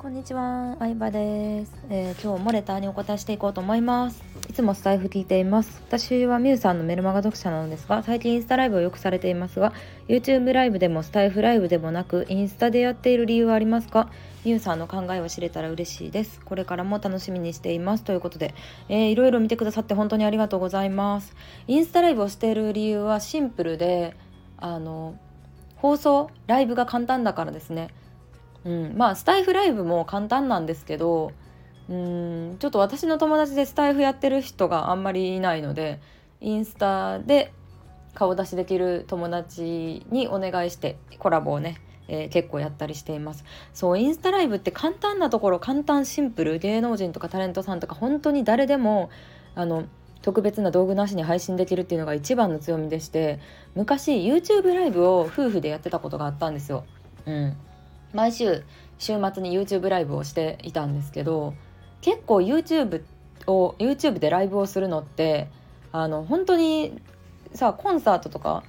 こんにちは、相葉です、えー、今日もレターにお答えしていこうと思います。いつもスタイフ聞いています。私はミュウさんのメルマガ読者なのですが、最近インスタライブをよくされていますが、YouTube ライブでもスタイフライブでもなく、インスタでやっている理由はありますか？ミュウさんの考えを知れたら嬉しいです。これからも楽しみにしています。ということで、えー、いろいろ見てくださって本当にありがとうございます。インスタライブをしている理由はシンプルで、あの、放送、ライブが簡単だからですね。うん、まあスタイフライブも簡単なんですけどうん。ちょっと私の友達でスタイフやってる人があんまりいないのでインスタで顔出しできる友達にお願いしてコラボをね、えー、結構やったりしています。そうインスタライブって簡単なところ簡単シンプル芸能人とかタレントさんとか本当に誰でもあの特別な道具なしに配信できるっていうのが一番の強みでして昔 YouTube ライブを夫婦でやってたことがあったんですよ。うん、毎週週末に YouTube ライブをしていたんですけど結構 YouTube を YouTube でライブをするのってあの本当にさコンサートとか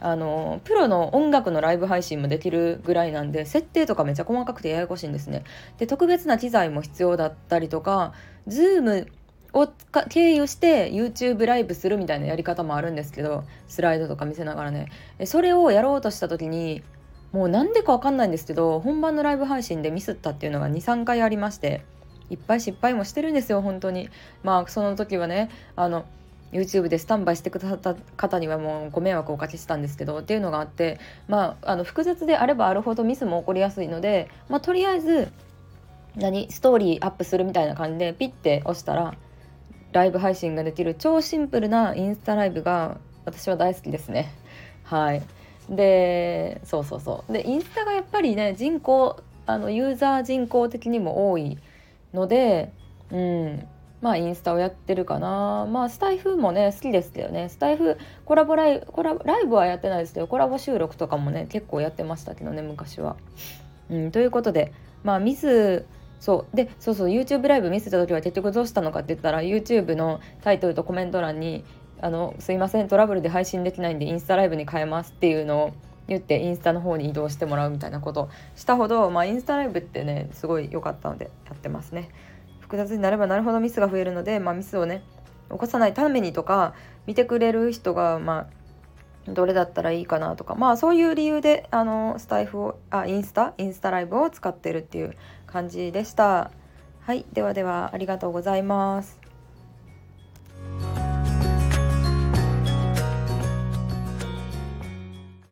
あのプロの音楽のライブ配信もできるぐらいなんで設定とかめっちゃ細かくてややこしいんですね。で特別な機材も必要だったりとか Zoom を経由して YouTube ライブするみたいなやり方もあるんですけどスライドとか見せながらねそれをやろうとした時にもうなんでかわかんないんですけど本番のライブ配信でミスったっていうのが23回ありましていっぱい失敗もしてるんですよ本当にまあその時はねあの YouTube でスタンバイしてくださった方にはもうご迷惑をおかけしたんですけどっていうのがあってまああの複雑であればあるほどミスも起こりやすいので、まあ、とりあえず何ストーリーアップするみたいな感じでピッて押したらライブ配信ができる超シンプルなインスタライブが私は大好きですねはい。でそうそうそう。でインスタがやっぱりね人口あのユーザー人口的にも多いのでうん。まあインスタをやってるかな。まあスタイフもね好きですけどね。スタイフコラボライブコラライブはやってないですけどコラボ収録とかもね結構やってましたけどね昔は。うん、ということでまあミスそう。でそうそう YouTube ライブ見せた時は結局どうしたのかって言ったら YouTube のタイトルとコメント欄にあのすいません。トラブルで配信できないんでインスタライブに変えますっていうのを言ってインスタの方に移動してもらうみたいなことしたほど、まあ、インスタライブってねすごい良かったのでやってますね。複雑になればなるほどミスが増えるので、まあ、ミスをね起こさないためにとか見てくれる人がまあどれだったらいいかなとかまあそういう理由であのスタイフをあインスタインスタライブを使ってるっていう感じでした。はいではではありがとうございます。